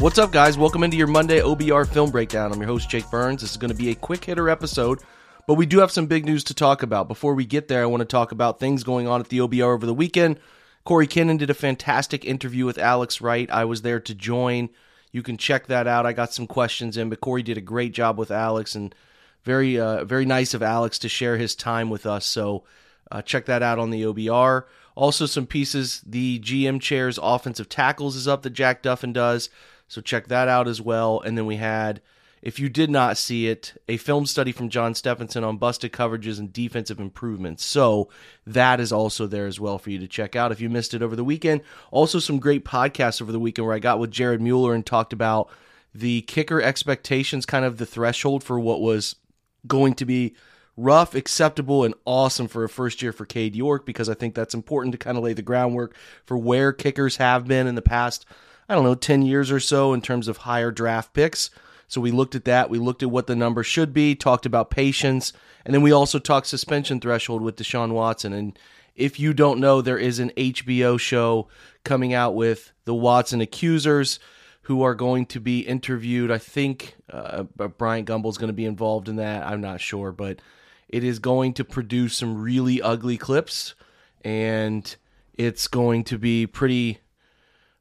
What's up, guys? Welcome into your Monday OBR film breakdown. I'm your host, Jake Burns. This is going to be a quick hitter episode, but we do have some big news to talk about. Before we get there, I want to talk about things going on at the OBR over the weekend. Corey Kinnan did a fantastic interview with Alex Wright. I was there to join. You can check that out. I got some questions in, but Corey did a great job with Alex and very, uh, very nice of Alex to share his time with us. So uh, check that out on the OBR. Also, some pieces. The GM chairs offensive tackles is up that Jack Duffin does. So check that out as well. And then we had, if you did not see it, a film study from John Stephenson on busted coverages and defensive improvements. So that is also there as well for you to check out if you missed it over the weekend. Also, some great podcasts over the weekend where I got with Jared Mueller and talked about the kicker expectations, kind of the threshold for what was going to be rough, acceptable, and awesome for a first year for Cade York because I think that's important to kind of lay the groundwork for where kickers have been in the past I don't know, 10 years or so in terms of higher draft picks. So we looked at that. We looked at what the number should be, talked about patience, and then we also talked suspension threshold with Deshaun Watson. And if you don't know, there is an HBO show coming out with the Watson accusers who are going to be interviewed. I think uh, Gumbel is going to be involved in that. I'm not sure, but it is going to produce some really ugly clips, and it's going to be pretty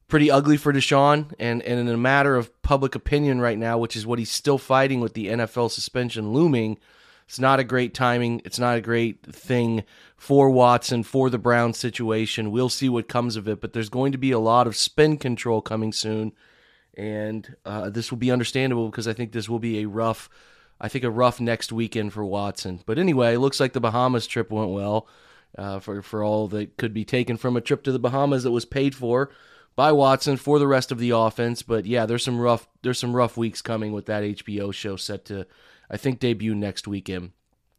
pretty ugly for Deshaun, and, and in a matter of public opinion right now, which is what he's still fighting with the NFL suspension looming, it's not a great timing. It's not a great thing for Watson, for the Browns situation. We'll see what comes of it, but there's going to be a lot of spin control coming soon, and uh, this will be understandable because I think this will be a rough, I think a rough next weekend for Watson. But anyway, it looks like the Bahamas trip went well. Uh, for for all that could be taken from a trip to the Bahamas that was paid for by Watson for the rest of the offense. But yeah, there's some rough there's some rough weeks coming with that HBO show set to I think debut next weekend.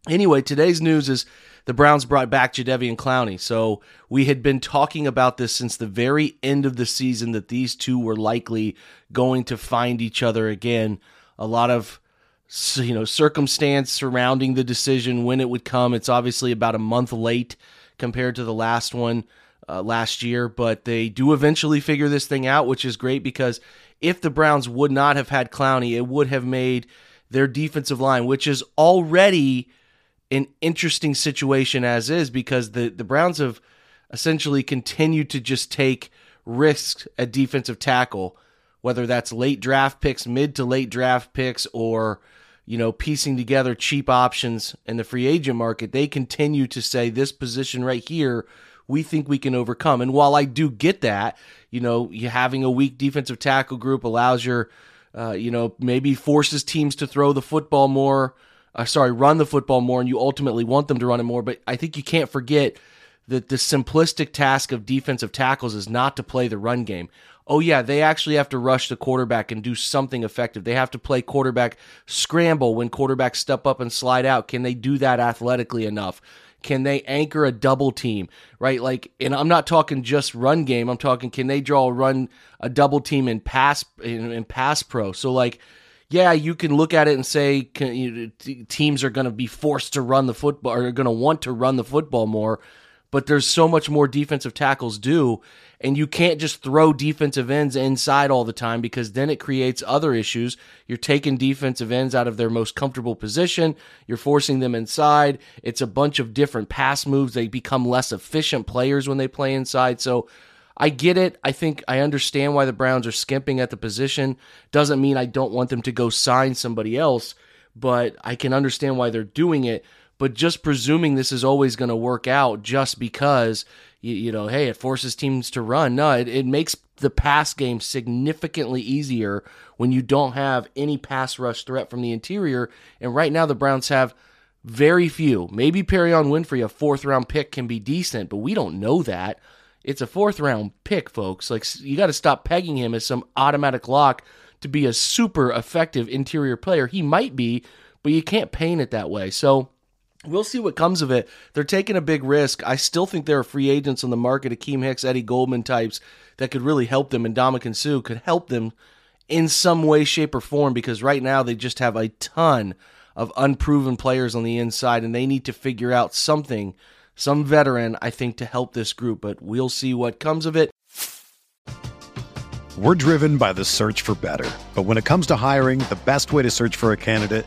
Anyway, today's news is the Browns brought back Jadeveon Clowney. So we had been talking about this since the very end of the season that these two were likely going to find each other again. A lot of you know circumstance surrounding the decision when it would come. It's obviously about a month late compared to the last one uh, last year, but they do eventually figure this thing out, which is great because if the Browns would not have had Clowney, it would have made their defensive line, which is already an interesting situation as is, because the, the Browns have essentially continued to just take risks at defensive tackle, whether that's late draft picks, mid to late draft picks, or you know, piecing together cheap options in the free agent market, they continue to say this position right here we think we can overcome. And while I do get that, you know, you having a weak defensive tackle group allows your, uh, you know, maybe forces teams to throw the football more. Uh, sorry, run the football more, and you ultimately want them to run it more. But I think you can't forget that the simplistic task of defensive tackles is not to play the run game. Oh, yeah, they actually have to rush the quarterback and do something effective. They have to play quarterback scramble when quarterbacks step up and slide out. Can they do that athletically enough? Can they anchor a double team, right? Like, and I'm not talking just run game. I'm talking can they draw a run a double team in pass in, in pass pro? So like, yeah, you can look at it and say can, you, teams are going to be forced to run the football or are going to want to run the football more but there's so much more defensive tackles do. And you can't just throw defensive ends inside all the time because then it creates other issues. You're taking defensive ends out of their most comfortable position. You're forcing them inside. It's a bunch of different pass moves. They become less efficient players when they play inside. So I get it. I think I understand why the Browns are skimping at the position. Doesn't mean I don't want them to go sign somebody else, but I can understand why they're doing it but just presuming this is always going to work out just because you, you, know hey it forces teams to run. No it, it makes the pass game significantly easier when you don't have any pass rush threat from the interior. And right now the browns have very few. Maybe Perrion Winfrey a fourth round pick can be decent but we don't know that. It's a fourth round pick folks. Like you got to stop pegging him as some automatic lock to be a super effective interior player. He might be but you can't paint it that way. So We'll see what comes of it. They're taking a big risk. I still think there are free agents on the market, Akiem Hicks, Eddie Goldman types, that could really help them, and Ndamukong Suh could help them in some way, shape, or form because right now they just have a ton of unproven players on the inside, and they need to figure out something, some veteran, I think, to help this group. But we'll see what comes of it. We're driven by the search for better. But when it comes to hiring, the best way to search for a candidate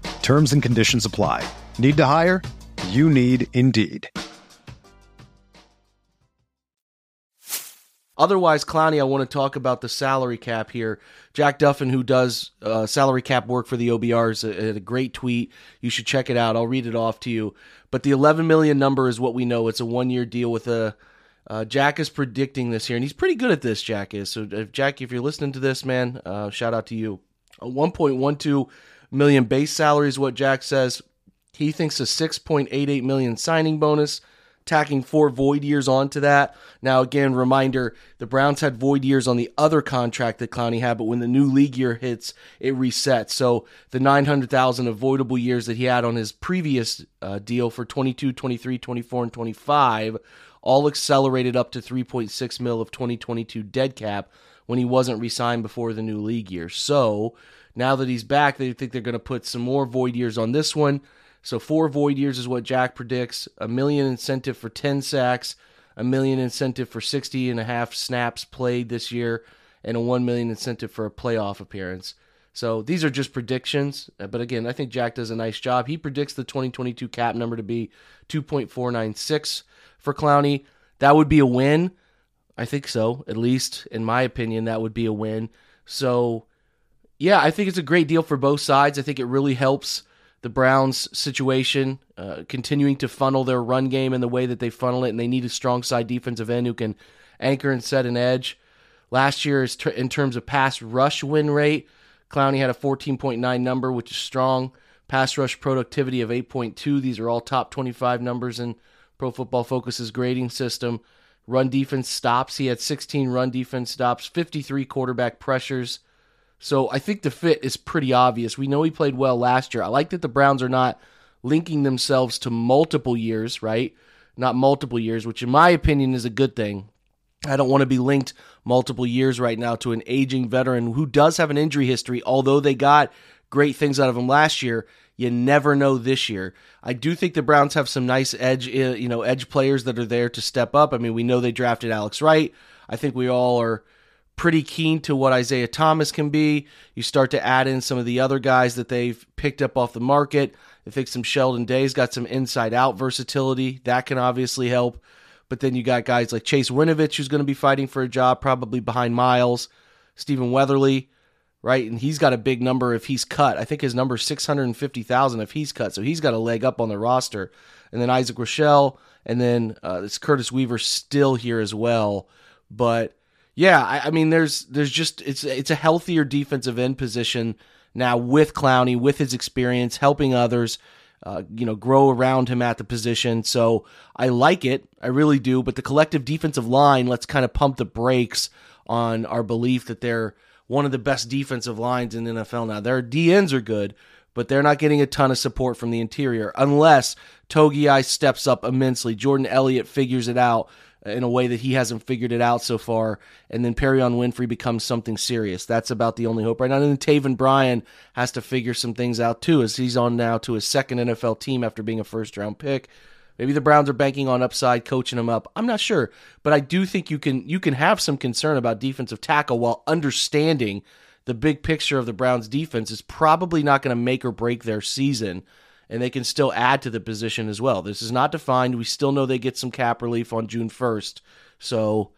Terms and conditions apply. Need to hire? You need Indeed. Otherwise, Clowney, I want to talk about the salary cap here. Jack Duffin, who does uh, salary cap work for the OBRs, had a great tweet. You should check it out. I'll read it off to you. But the 11 million number is what we know. It's a one year deal with a. Uh, Jack is predicting this here, and he's pretty good at this. Jack is. So, if Jack, if you're listening to this, man, uh, shout out to you. A 1.12 million base salary is what Jack says. He thinks a 6.88 million signing bonus tacking four void years onto that. Now, again, reminder the Browns had void years on the other contract that Clowney had, but when the new league year hits, it resets. So the 900,000 avoidable years that he had on his previous uh, deal for 22, 23, 24, and 25 all accelerated up to 3.6 mil of 2022 dead cap when he wasn't re signed before the new league year. So now that he's back, they think they're going to put some more void years on this one. So four void years is what Jack predicts. A million incentive for 10 sacks, a million incentive for 60 and a half snaps played this year, and a 1 million incentive for a playoff appearance. So these are just predictions. Uh, but again, I think Jack does a nice job. He predicts the 2022 cap number to be 2.496 for Clowney. That would be a win. I think so. At least in my opinion, that would be a win. So yeah, I think it's a great deal for both sides. I think it really helps the Browns' situation, uh, continuing to funnel their run game in the way that they funnel it, and they need a strong side defensive end who can anchor and set an edge. Last year, in terms of pass rush win rate, Clowney had a 14.9 number, which is strong. Pass rush productivity of 8.2. These are all top 25 numbers in Pro Football Focus's grading system. Run defense stops. He had 16 run defense stops, 53 quarterback pressures. So I think the fit is pretty obvious. We know he played well last year. I like that the Browns are not linking themselves to multiple years, right? Not multiple years, which in my opinion is a good thing. I don't want to be linked multiple years right now to an aging veteran who does have an injury history, although they got great things out of him last year. You never know this year. I do think the Browns have some nice edge, uh, you know, edge players that are there to step up. I mean, we know they drafted Alex Wright. I think we all are pretty keen to what Isaiah Thomas can be. You start to add in some of the other guys that they've picked up off the market. I think some Sheldon Day's got some inside out versatility. That can obviously help. But then you got guys like Chase Winovich, who's going to be fighting for a job, probably behind Myles, Stephen Weatherly, right? And he's got a big number if he's cut. I think his number is 650,000 if he's cut. So he's got a leg up on the roster. And then Isaac Rochell, and then uh, it's Curtis Weaver still here as well. But yeah, I, I, mean, there's there's just it's it's a healthier defensive end position now with Clowney, with his experience, helping others, uh, you know, grow around him at the position. So I like it, I really do. But the collective defensive line, let's kind of pump the brakes on our belief that they're one of the best defensive lines in the NFL now. Their DNs are good, but they're not getting a ton of support from the interior unless Togiai steps up immensely. Jordan Elliott figures it out in a way that he hasn't figured it out so far. And then Perrion Winfrey becomes something serious. That's about the only hope right now. And then Taven Bryan has to figure some things out too, as he's on now to his second NFL team after being a first round pick. Maybe the Browns are banking on upside, coaching him up. I'm not sure, but I do think you can you can have some concern about defensive tackle while understanding the big picture of the Browns defense is probably not going to make or break their season and they can still add to the position as well. This is not defined. We still know they get some cap relief on June 1st. So,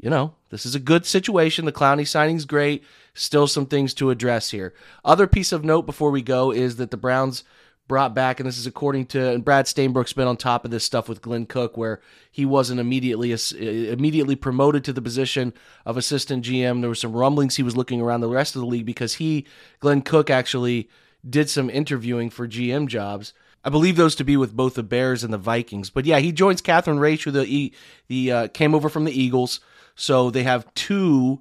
you know, this is a good situation. The Clowney signing's great. Still some things to address here. Other piece of note before we go is that the Browns brought back, and this is according to and Brad Stainbrook's been on top of this stuff with Glenn Cook, where he wasn't immediately immediately promoted to the position of assistant GM. There were some rumblings he was looking around the rest of the league because he, Glenn Cook, actually did some interviewing for GM jobs. I believe those to be with both the Bears and the Vikings. But yeah, he joins Catherine Raiche, who the the uh, came over from the Eagles. So they have two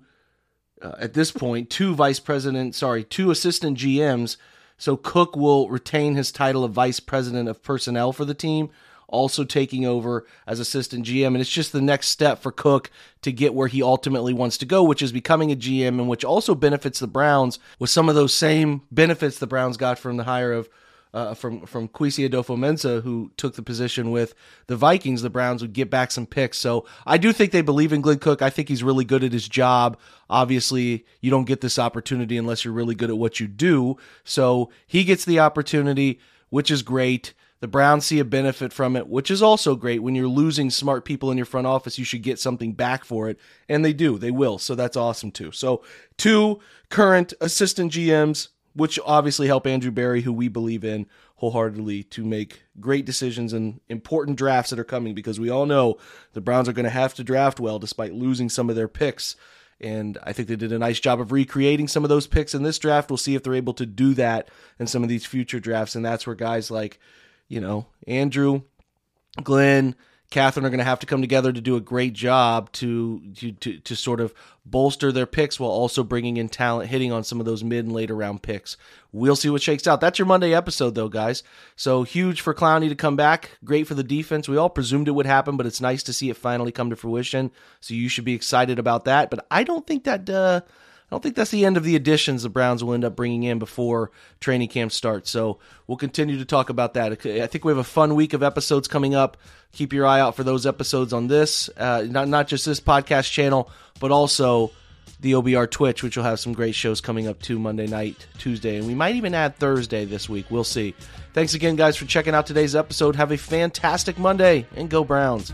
uh, at this point, two vice president, sorry, two assistant GMs. So Cook will retain his title of vice president of personnel for the team, also taking over as assistant GM. And it's just the next step for Cook to get where he ultimately wants to go, which is becoming a GM, and which also benefits the Browns with some of those same benefits the Browns got from the hire of uh, from from Kwesi Adofo-Mensah, who took the position with the Vikings, the Browns would get back some picks. So I do think they believe in Glenn Cook. I think he's really good at his job. Obviously, you don't get this opportunity unless you're really good at what you do. So he gets the opportunity, which is great. The Browns see a benefit from it, which is also great. When you're losing smart people in your front office, you should get something back for it. And they do. They will. So that's awesome too. So, two current assistant GMs which obviously help Andrew Berry, who we believe in wholeheartedly, to make great decisions and important drafts that are coming because we all know the Browns are going to have to draft well despite losing some of their picks. And I think they did a nice job of recreating some of those picks in this draft. We'll see if they're able to do that in some of these future drafts. And that's where guys like, you know, Andrew, Glenn, Catherine are going to have to come together to do a great job to, to to to sort of bolster their picks while also bringing in talent, hitting on some of those mid and later round picks. We'll see what shakes out. That's your Monday episode, though, guys. So huge for Clowney to come back. Great for the defense. We all presumed it would happen, but it's nice to see it finally come to fruition. So you should be excited about that. But I don't think that. Uh, I don't think that's the end of the additions the Browns will end up bringing in before training camp starts. So we'll continue to talk about that. I think we have a fun week of episodes coming up. Keep your eye out for those episodes on this, uh, not not just this podcast channel, but also the OBR Twitch, which will have some great shows coming up too Monday night, Tuesday, and we might even add Thursday this week. We'll see. Thanks again, guys, for checking out today's episode. Have a fantastic Monday and go Browns.